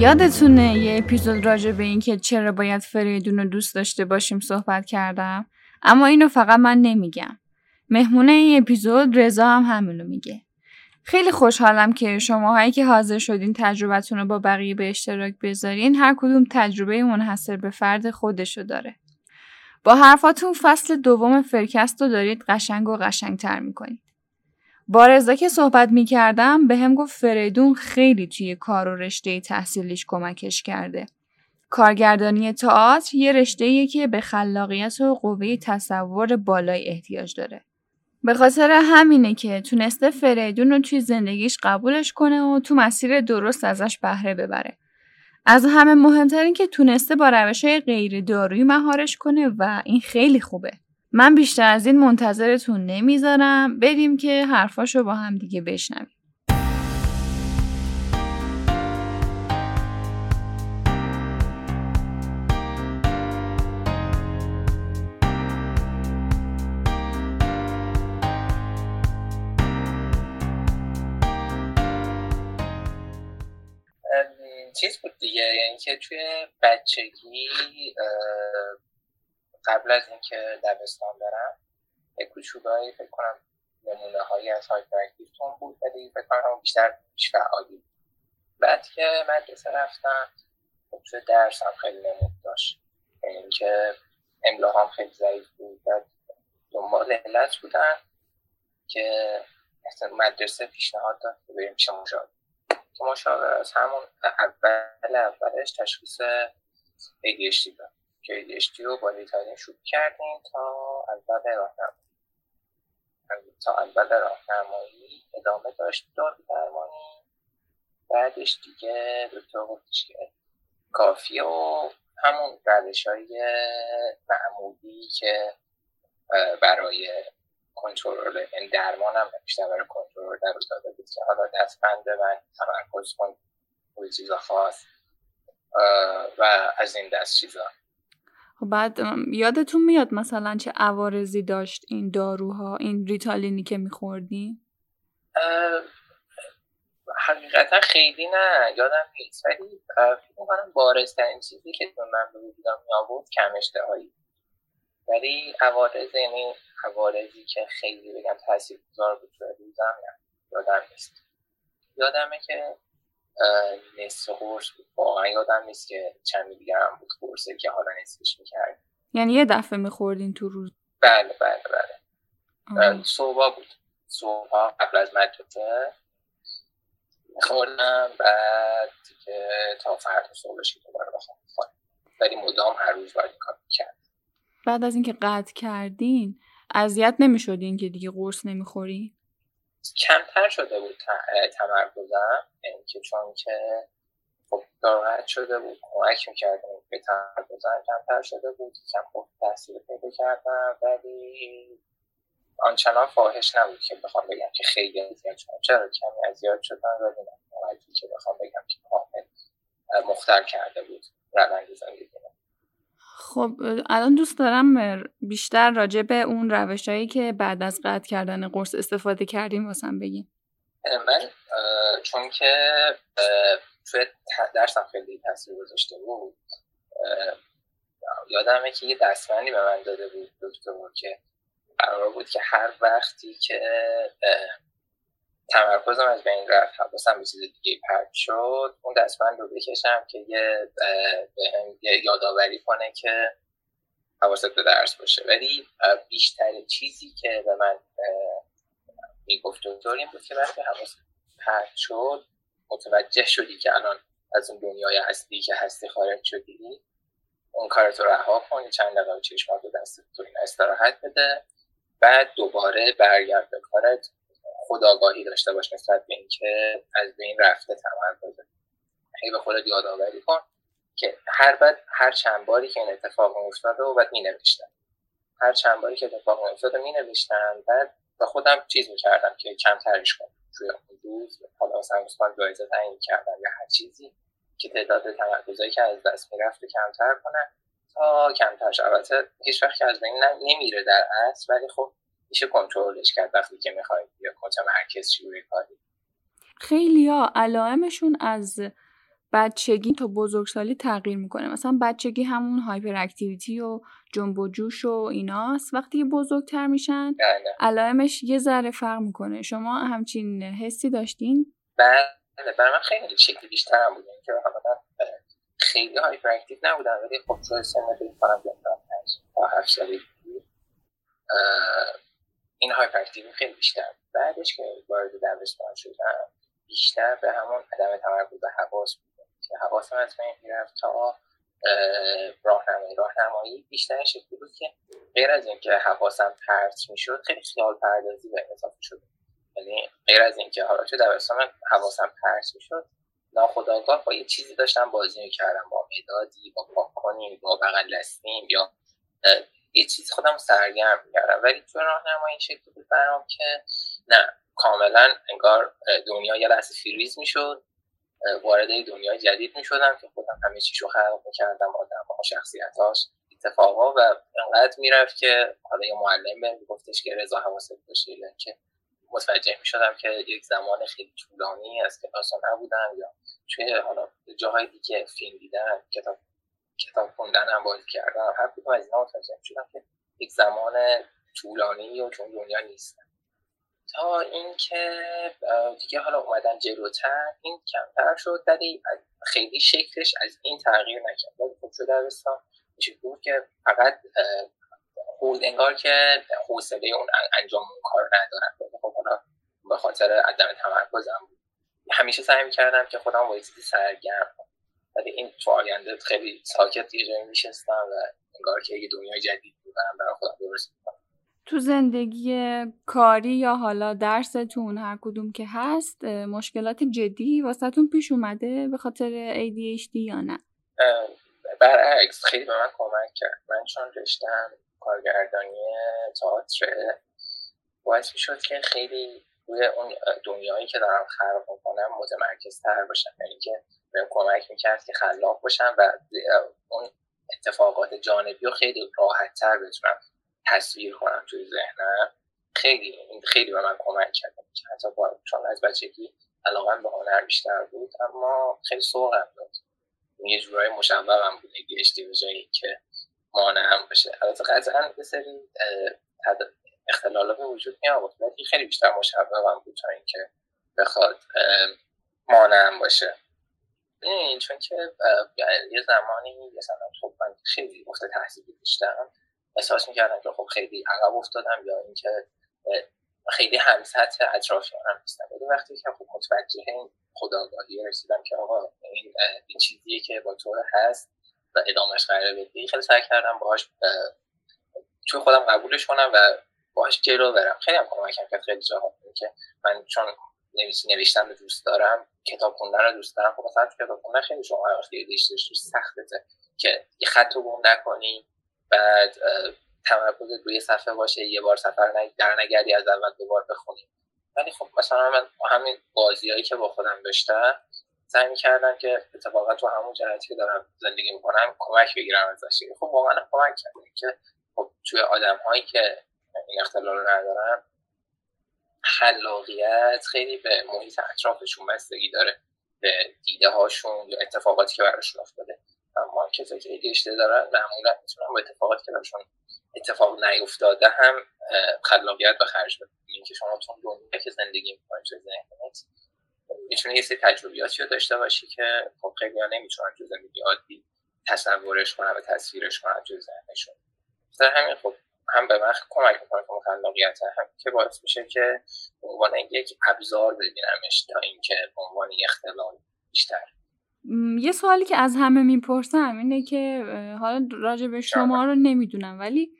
یادتونه یه اپیزود راجع به این که چرا باید فریدون رو دوست داشته باشیم صحبت کردم؟ اما اینو فقط من نمیگم. مهمونه این اپیزود رضا هم همینو میگه. خیلی خوشحالم که شماهایی که حاضر شدین تجربتون رو با بقیه به اشتراک بذارین هر کدوم تجربه منحصر به فرد خودشو داره. با حرفاتون فصل دوم فرکست رو دارید قشنگ و قشنگتر می‌کنید. با رضا که صحبت می کردم به هم گفت فریدون خیلی توی کار و رشته تحصیلیش کمکش کرده. کارگردانی تئاتر یه رشته که به خلاقیت و قوه تصور بالای احتیاج داره. به خاطر همینه که تونسته فریدون رو توی زندگیش قبولش کنه و تو مسیر درست ازش بهره ببره. از همه مهمتر این که تونسته با روش های غیر دارویی مهارش کنه و این خیلی خوبه. من بیشتر از این منتظرتون نمی‌ذارم. بریم که حرفاشو با هم دیگه بشنویم. چیز بود دیگه؟ یعنی که توی بچگی قبل از اینکه دبستان برم یه کوچولایی فکر کنم نمونه هایی از هایپر بود ولی فکر کنم بیشتر بیش فعالی بعد که مدرسه رفتم خب توی درسم خیلی نمود داشت. یعنی اینکه املاهام خیلی ضعیف بود. بعد دنبال علت بودن که مدرسه پیشنهاد داد که بریم پیش مشاور. که مشاور از همون اول اولش تشخیص ADHD داد. ADHD رو با ریتالین شروع کردیم تا اول راهنمایی. تا اول راهنمایی ادامه داشت دار درمانی. بعدش دیگه دکتر گفتش که کافی و همون روش های معمولی که برای کنترل این درمان هم بیشتر برای کنترل در داده بود که حالا دستبند من تمرکز کن روی چیزا خاص. و از این دست چیزا. خب بعد یادتون میاد مثلا چه عوارضی داشت این داروها این ریتالینی که میخوردین؟ حقیقتا خیلی نه یادم نیست. ولی فکر می‌کنم بارزترین چیزی که من به وجودم میآورد کم اشتهایی ولی عوارض یعنی عوارضی که خیلی بگم تاثیرگذار بود روزم یادم نیست. یادمه که نصف قرص بود. واقعا یادم نیست که چند دیگه هم بود قرصه که حالا نصفش می‌کرد. یعنی یه دفعه میخوردین تو روز؟ بله بله بله. صبح بود. صبح قبل از مدرسه میخوردم بعد که تا فردا صبحش که دوباره بخوام ولی مدام هر روز باید کار کرد بعد از اینکه قطع کردین اذیت نمی‌شدین که دیگه قرص نمی‌خوری؟ کمتر شده بود تمرکزم. یعنی که چون که خب شده بود کمک می‌کردم به تمرکزم کمتر شده بود. کم خوب تحصیل پیدا کردم ولی آنچنان فاحش نبود که بخوام بگم که خیلی اذیت شدم. چرا؟ کمی اذیت شدن ولی نه. که بخوام بگم که کامل مختل کرده بود روند زندگی خب الان دوست دارم بیشتر راجع به اون روشهایی که بعد از قطع کردن قرص استفاده کردیم واسم بگیم من چون که توی درسم خیلی تاثیر گذاشته بود یادمه که یه دستمندی به من داده بود دکتر که قرار بود که هر وقتی که تمرکزم از بین رفت. حواسم به چیز دیگه پرد شد. اون دستمند رو بکشم که یه, یه یادآوری کنه که حواست به درس باشه. ولی بیشترین چیزی که به من می‌گفت دکتر این بود که وقتی حواست پرد شد متوجه شدی که الان از اون دنیای هستی که هستی خارج شدی اون کارتو رها کنی چند دقیقه چشمات دست تو این استراحت بده. بعد دوباره برگرد به کارت. خداگاهی داشته باش نسبت به اینکه از بین رفته تمرکزه هی به خودت یادآوری کن که هر بعد هر چند باری که این اتفاق افتاده و بعد می نوشتم هر چند باری که اتفاق افتاده می نوشتم بعد به خودم چیز می‌کردم که کمترش کنم. توی اون روز حالا مثلا جایزه تعیین کردم یا هر چیزی که تعداد تمرکزهایی که از دست می‌رفت کمتر کنم تا کمتر شد البته هیچ وقت از بین نمیره در اصل ولی خب میشه کنترلش کرد وقتی که می‌خواید یا متمرکز شی روی کاری خیلی ها علائمشون از بچگی تا بزرگسالی تغییر می‌کنه. مثلا بچگی همون هایپر اکتیویتی و جنب و جوش و ایناست. وقتی بزرگتر میشن بله. علائمش یه ذره فرق می‌کنه. شما همچین حسی داشتین؟ بله برای من خیلی شکلی بیشترم بود. که خیلی hyperactive نبودم ولی خب چون سن کنم تا هفت این hyperactive خیلی بیشتر. بعدش که وارد دبستان شدم بیشتر به همون عدم تمرکز حواس بود که حواسم از بین می‌رفت تا راهنمایی. راهنمایی بیشتر شکلی بود که غیر از اینکه حواسم پرت می‌شد خیلی خیال پردازی به اضافه شد یعنی غیر از اینکه حالا چه دبستان حواسم پرت می‌شد ناخداگاه با یه چیزی داشتم بازی می‌کردم. با مدادی با پاک با بغل یا یه چیزی خودم سرگرم می‌کردم. ولی تو راهنمایی این شکلی بود برام که نه کاملا انگار دنیا یه لحظه فریز می‌شد. وارد دنیای جدید می‌شدم که خودم همه چیشو خلق می‌کردم آدم ها شخصیتاش اتفاقا و انقدر می‌رفت که حالا یه معلم بهم گفتش که رضا حواست باشه که متوجه می‌شدم که یک زمان خیلی طولانی از کلاس نبودم یا توی حالا جاهای دیگه فیلم دیدن کتاب کتاب خوندن هم بازی کردم هر کدوم از اینا متوجه شدم که یک زمان طولانی و چون دنیا نیستن. تا اینکه دیگه حالا اومدن جلوتر این کمتر شد ولی خیلی شکلش از این تغییر نکرد. ولی خب شده دبستان بود که فقط انگار که حوصله اون انجام اون کار ندارم خب حالا به خاطر عدم تمرکزم همیشه سعی می‌کردم که خودم با سرگرم ولی این تو آینده خیلی ساکت یه جایی میشستم و انگار که یه دنیای جدید بودم برای خودم درست تو زندگی کاری یا حالا درستون هر کدوم که هست مشکلات جدی واسهتون پیش اومده به خاطر ADHD یا نه؟ برعکس خیلی به من کمک کرد من چون رشتم کارگردانی تئاتر باعث می‌شد که خیلی روی اون دنیایی که دارم خلق می‌کنم متمرکزتر باشم یعنی که بهم کمک می‌کرد که خلاق باشم و اون اتفاقات جانبی رو خیلی راحت تر بتونم تصویر کنم توی ذهنم. خیلی خیلی به من کمک کرد. حتی با چون از بچگی علاقه به هنر بیشتر بود اما خیلی سوقم داد یه جورای مشوقم بود ADHD به جایی که مانعم باشه. البته قطعا یه سری اختلالات به وجود می آورد ولی خیلی بیشتر مشوقم بود تا اینکه بخواد مانعم باشه. این چون که یه زمانی مثلا خب من خیلی افت تحصیلی داشتم احساس می‌کردم که خب خیلی عقب افتادم یا اینکه خیلی هم سطح اطرافیانم نیستم. ولی وقتی که خب متوجه این خداگاهی رسیدم که آقا این, این چیزیه که با تو هست و ادامهش قرار بدی خیلی سعی کردم باهاش توی خودم قبولش کنم و باهاش جلو برم. خیلی هم کمکم کرد. خیلی جاها که من چون نوشتن رو دوست دارم کتاب خوندن رو دوست دارم خب مثلا کتاب خوندن خیلی شما خیلی سخته که یه خط رو گم نکنی بعد تمرکز روی صفحه باشه یه بار سفر در نگردی از اول دوبار بخونی. ولی خب مثلا من همین بازیهایی که با خودم داشتم سعی کردم که اتفاقا تو همون جهتی که دارم زندگی می‌کنم کمک بگیرم ازش خب واقعا کمک کردم که خب توی آدم هایی که این اختلال رو ندارن خلاقیت خیلی به محیط اطرافشون بستگی داره. به دیده هاشون یا اتفاقاتی که براشون افتاده. اما که ایدیشته دارن معمولا می‌تونن با اتفاقاتی که براشون اتفاق نیفتاده هم خلاقیت به خرج بدن. اینکه شما تو دنیا که زندگی می‌کنید تو ذهنت می‌تونی یه سری تجربیاتی رو داشته باشی که خب خیلی نمی‌تونن تو زندگی عادی تصورش کنن و تصویرش کنن تو ذهنشون. همین خب هم به من کمک می‌کنه که خلاقیت هم که باعث میشه که به عنوان یک ابزار ببینمش تا اینکه به عنوان اختلال بیشتر. یه سوالی که از همه می‌پرسم اینه که حالا راجع به شما. رو نمی‌دونم ولی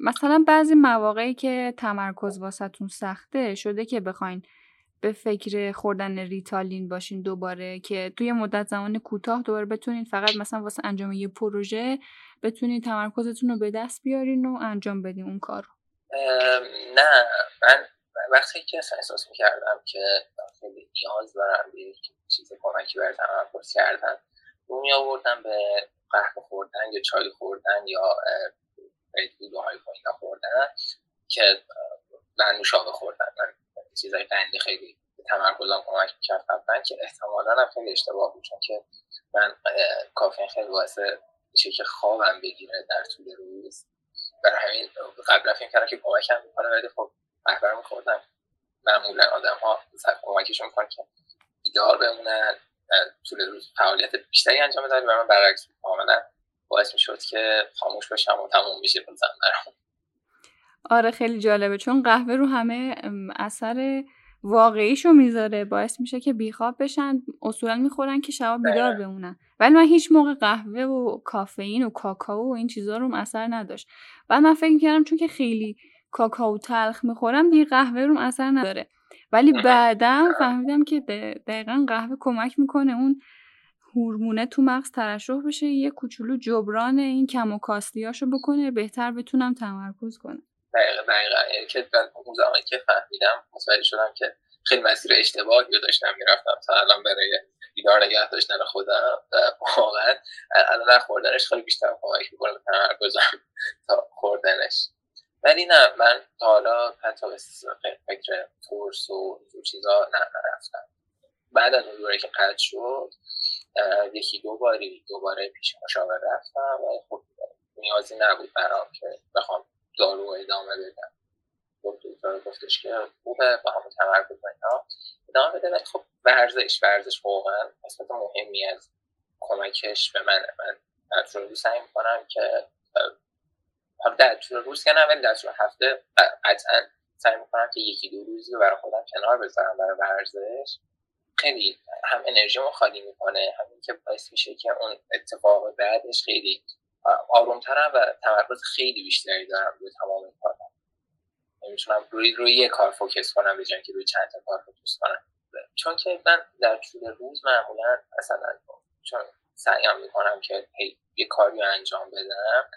مثلا بعضی مواقعی که تمرکز واسهتون سخته شده که بخواین به فکر خوردن ریتالین باشین دوباره که توی مدت زمان کوتاه دوباره بتونین فقط مثلا واسه انجام یه پروژه بتونین تمرکزتون رو به دست بیارین و انجام بدین اون کار نه من وقتی که احساس می‌کردم که خیلی نیاز دارم به چیز کمکی بر تمرکز کردن رو می آوردم به قهوه خوردن یا چای خوردن یا و های خوردن که من نوشابه خوردن. چیزای قندی خیلی تمرکزم کمک می‌کرد. قبلا که احتمالا هم خیلی اشتباه بود چون که من کافین خیلی واسه میشه که خوابم بگیره در طول روز. برای همین قبلا فکر کردم که کمکم می‌کنه ولی خب قهوه میخوردم معمولا آدم ها کمکشون می‌کنن که بیدار بمونن. طول روز فعالیت بیشتری انجام بدن و من برعکس کاملا باعث می‌شد که خاموش بشم و تموم میشه روزم آره خیلی جالبه. چون قهوه رو همه اثر واقعیشو می‌ذاره. باعث میشه که بیخواب بشن. اصولا می‌خورن که شبا بیدار بمونن. ولی من هیچ موقع قهوه و کافئین و کاکائو و این چیزا رو اثر نداشت. بعد من فکر کردم چون که خیلی کاکائو تلخ می‌خورم دیگه قهوه رو اثر نداره. ولی بعدا فهمیدم که دقیقا قهوه کمک می‌کنه اون هورمونه تو مغز ترشح بشه یه کوچولو جبران این کم و کاستیاشو بکنه بهتر بتونم تمرکز کنم. دقیقا دقیقا یعنی که من اون زمانی که فهمیدم متوجه شدم که خیلی مسیر اشتباهی رو داشتم می‌رفتم. تا الان برای بیدار نگه داشتن خودم واقعا الان خوردنش خیلی بیشتر کمک می‌کنه به تمرکزم تا خوردنش. ولی نه من تا حالا حتی فکر کورس و اینجور چیزا نه نرفتم. بعد از اون دوره که قطع شد یکی دو باری دوباره پیش مشاور رفتم. و خب نیازی نبود برام که بخوام دارو ادامه بدم دکتر گفتش که خوبه با همون تمرکز اینا. ادامه بده ولی خب ورزش ورزش واقعا قسمت مهمی از کمکش به من من در طول سعی می‌کنم که حالا در طول روز که نه ولی در طول هفته قطعا سعی می‌کنم که یکی دو روزی رو برای خودم کنار بذارم برای ورزش. خیلی هم انرژیمو خالی می‌کنه. همین که باعث میشه که اون اتفاق بعدش خیلی آرومترم و تمرکز خیلی بیشتری دارم روی تمام کارم می‌تونم روی روی یه کار فوکس کنم به که روی چند تا کار فوکس کنم. چون که من در طول روز معمولا مثلا چون سعیم می‌کنم که یه کاری انجام بدم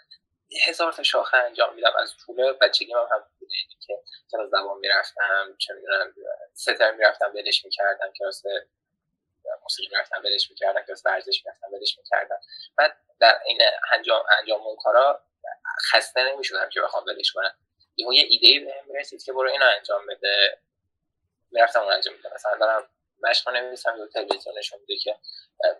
هزار تا شاخه انجام میدم. از طول بچگی من هم بوده. یعنی که چرا زبان می‌رفتم چه می‌دونم ستر می‌رفتم ولش می‌کردم کلاس موسیقی می‌رفتم ولش می‌کردم کلاس ورزش می‌رفتم ولش می‌کردم بعد در این انجام انجام اون کارا خسته نمی‌شدم که بخوام ولش کنم. یه یه ایده بهم می‌رسید که برو اینو انجام بده. می‌رفتم اون انجام میدم مثلا دارم مشق نمی‌نویسم یا تلویزیون نشون میده که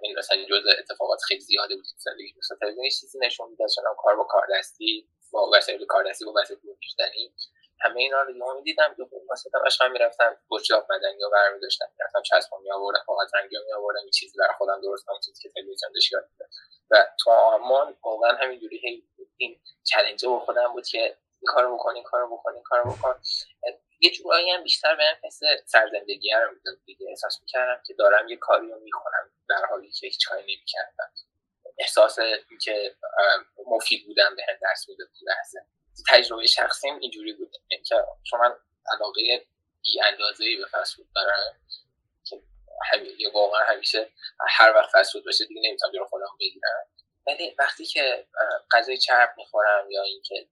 این مثلا جزء اتفاقات خیلی زیاده بود زندگی. مثلا تلویزیون چیزی نشون میده چون کار با کار دستی با وسایل کار دستی با وسایل دوربیشتنی همه اینا رو یهو می‌دیدم که مثلا مشق می‌رفتم بشجاب مدنی رو برمی داشتم می‌رفتم چسب می آوردم کاغذ رنگی می آوردم این چیزی برای خودم درست کنم چیزی که تلویزیون داشت یاد و تو آمان واقعا همینجوری این چالش با خودم بود که این کارو بکن این کارو بکن این کارو بکن. یه جورایی هم بیشتر بهم حس سرزندگی رو می‌داد دیگه. احساس می‌کردم که دارم یه کاری رو می‌کنم در حالی که هیچ کاری نمی‌کردم. احساس که مفید بودم به هم درس می‌داد لحظه. تجربه شخصیم اینجوری بود که چون من علاقه ای اندازه ای به فسفود دارم که همین واقعا همیشه هر وقت فسفود باشه دیگه نمی‌تونم جلو خودم بگیرم. ولی وقتی که غذای چرب می‌خورم یا اینکه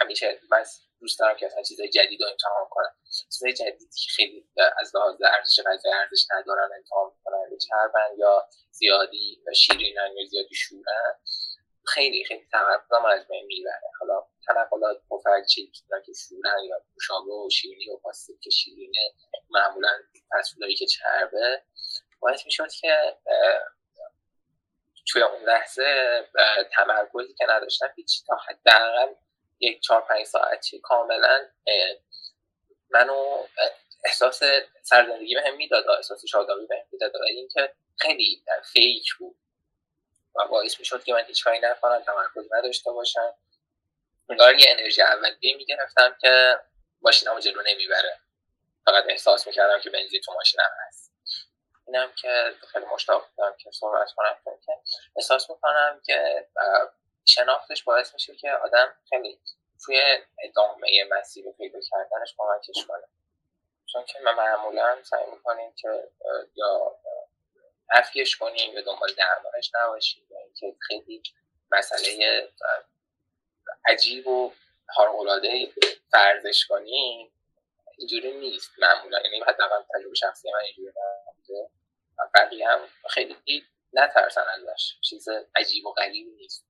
همیشه من دوست دارم که اصلا چیزای جدید رو امتحان کنم. چیزای جدیدی که خیلی از لحاظ ارزش غذای ارزش ندارن امتحان می‌کنن چربن یا زیادی شیرینن یا زیادی شورن. خیلی خیلی تمرکزم از بین می‌بره. حالا تنقلات چیپس که شورن یا نوشابه و شیرینی و پاستیک که شیرینه معمولا فسفودهایی که چربه. باعث می‌شد که توی اون لحظه تمرکزی که نداشتم هیچ تا حداقل یک چهار پنج ساعتی کاملا منو احساس سرزندگی به هم می‌داد احساس شادابی به هم می‌داد اینکه خیلی فیک بود. و باعث می‌شد که من هیچ کاری نکنم تمرکز نداشته باشم. انگار یه انرژی اولیه می‌گرفتم که ماشینمو جلو نمی‌بره. فقط احساس می‌کردم که بنزین تو ماشینم هست. اینم که خیلی مشتاق بودم که صحبت کنم. که احساس می‌کنم که شناختش باعث میشه که آدم خیلی توی ادامه مسیر پیدا کردنش کمکش کنه. چون که ما معمولا سعی می‌کنیم که یا نفیش کنیم یا دنبال درمانش نباشیم یا اینکه خیلی مسئله عجیب و خارق‌العاده فرضش کنیم اینجوری نیست معمولا. یعنی حداقل تجربه شخصی من اینجوری نبوده. بقیه هم خیلی نترسن ازش. چیز عجیب و غریبی نیست.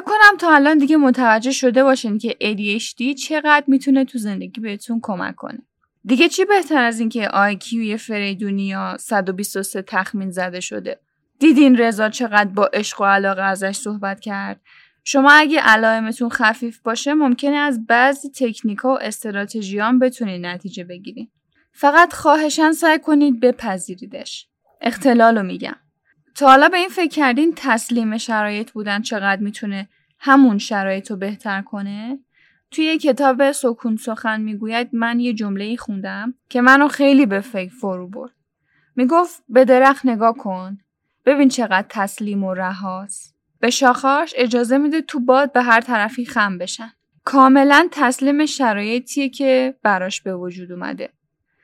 فکر کنم تا الان دیگه متوجه شده باشین که ADHD چقدر می‌تونه تو زندگی بهتون کمک کنه. دیگه چی بهتر از اینکه آیکیوی فریدونی یا 123 تخمین زده شده. دیدین رضا چقدر با عشق و علاقه ازش صحبت کرد. شما اگه علائمتون خفیف باشه ممکنه از بعضی تکنیک و استراتژیان بتونید نتیجه بگیرید. فقط خواهشان سعی کنید بپذیریدش. اختلال رو میگم. تا حالا به این فکر کردین تسلیم شرایط بودن چقدر می‌تونه همون شرایط رو بهتر کنه؟ توی کتاب سکون سخن می‌گوید من یه جمله خوندم که منو خیلی به فکر فرو برد. می‌گفت به درخت نگاه کن. ببین چقدر تسلیم و رهاست. به شاخاش اجازه میده تو باد به هر طرفی خم بشن. کاملا تسلیم شرایطیه که براش به وجود اومده.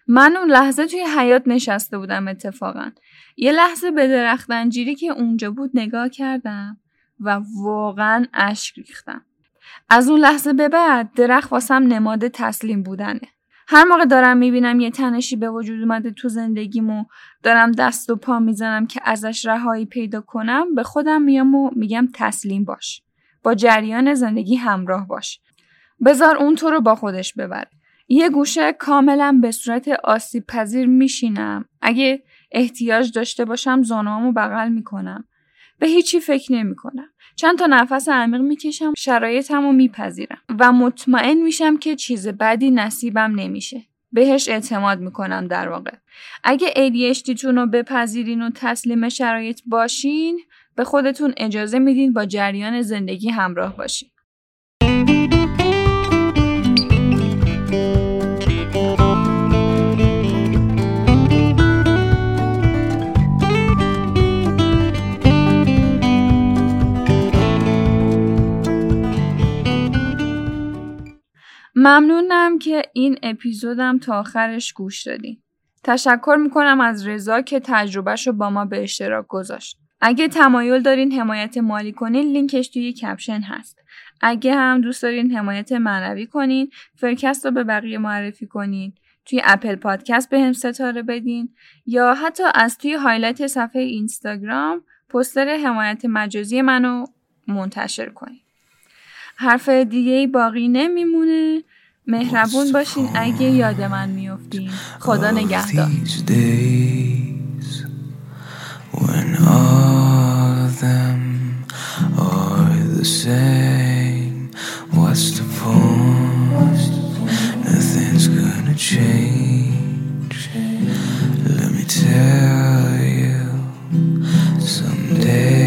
من اون لحظه توی حیات نشسته بودم اتفاقا. یه لحظه به درخت انجیری که اونجا بود نگاه کردم و واقعا اشک ریختم. از اون لحظه به بعد درخت واسم نماد تسلیم بودنه. هر موقع دارم می‌بینم یه تنشی به وجود اومده تو زندگیمو دارم دست و پا می‌زنم که ازش رهایی پیدا کنم به خودم میام و میگم تسلیم باش. با جریان زندگی همراه باش. بذار اون تو رو با خودش ببر یه گوشه کاملا به صورت آسیب پذیر میشینم. اگه احتیاج داشته باشم زانوامو بغل می‌کنم. به هیچی فکر نمی‌کنم. چند تا نفس عمیق می‌کشم شرایطم رو میپذیرم و مطمئن میشم که چیز بدی نصیبم نمیشه. بهش اعتماد می‌کنم در واقع. اگه ADHD تون رو بپذیرین و تسلیم شرایط باشین به خودتون اجازه میدین با جریان زندگی همراه باشین. ممنونم که این اپیزودم تا آخرش گوش دادین. تشکر می‌کنم از رضا که تجربهش رو با ما به اشتراک گذاشت. اگه تمایل دارین حمایت مالی کنین لینکش توی کپشن هست. اگه هم دوست دارین حمایت معنوی کنین فرکست رو به بقیه معرفی کنین. توی اپل پادکست به هم ستاره بدین یا حتی از توی highlight صفحه اینستاگرام پستر حمایت مجازی منو منتشر کنین. حرف دیگه باقی نمیمونه. مهربون باشین اگه یاد من میافتین. خدا نگهدار. someday.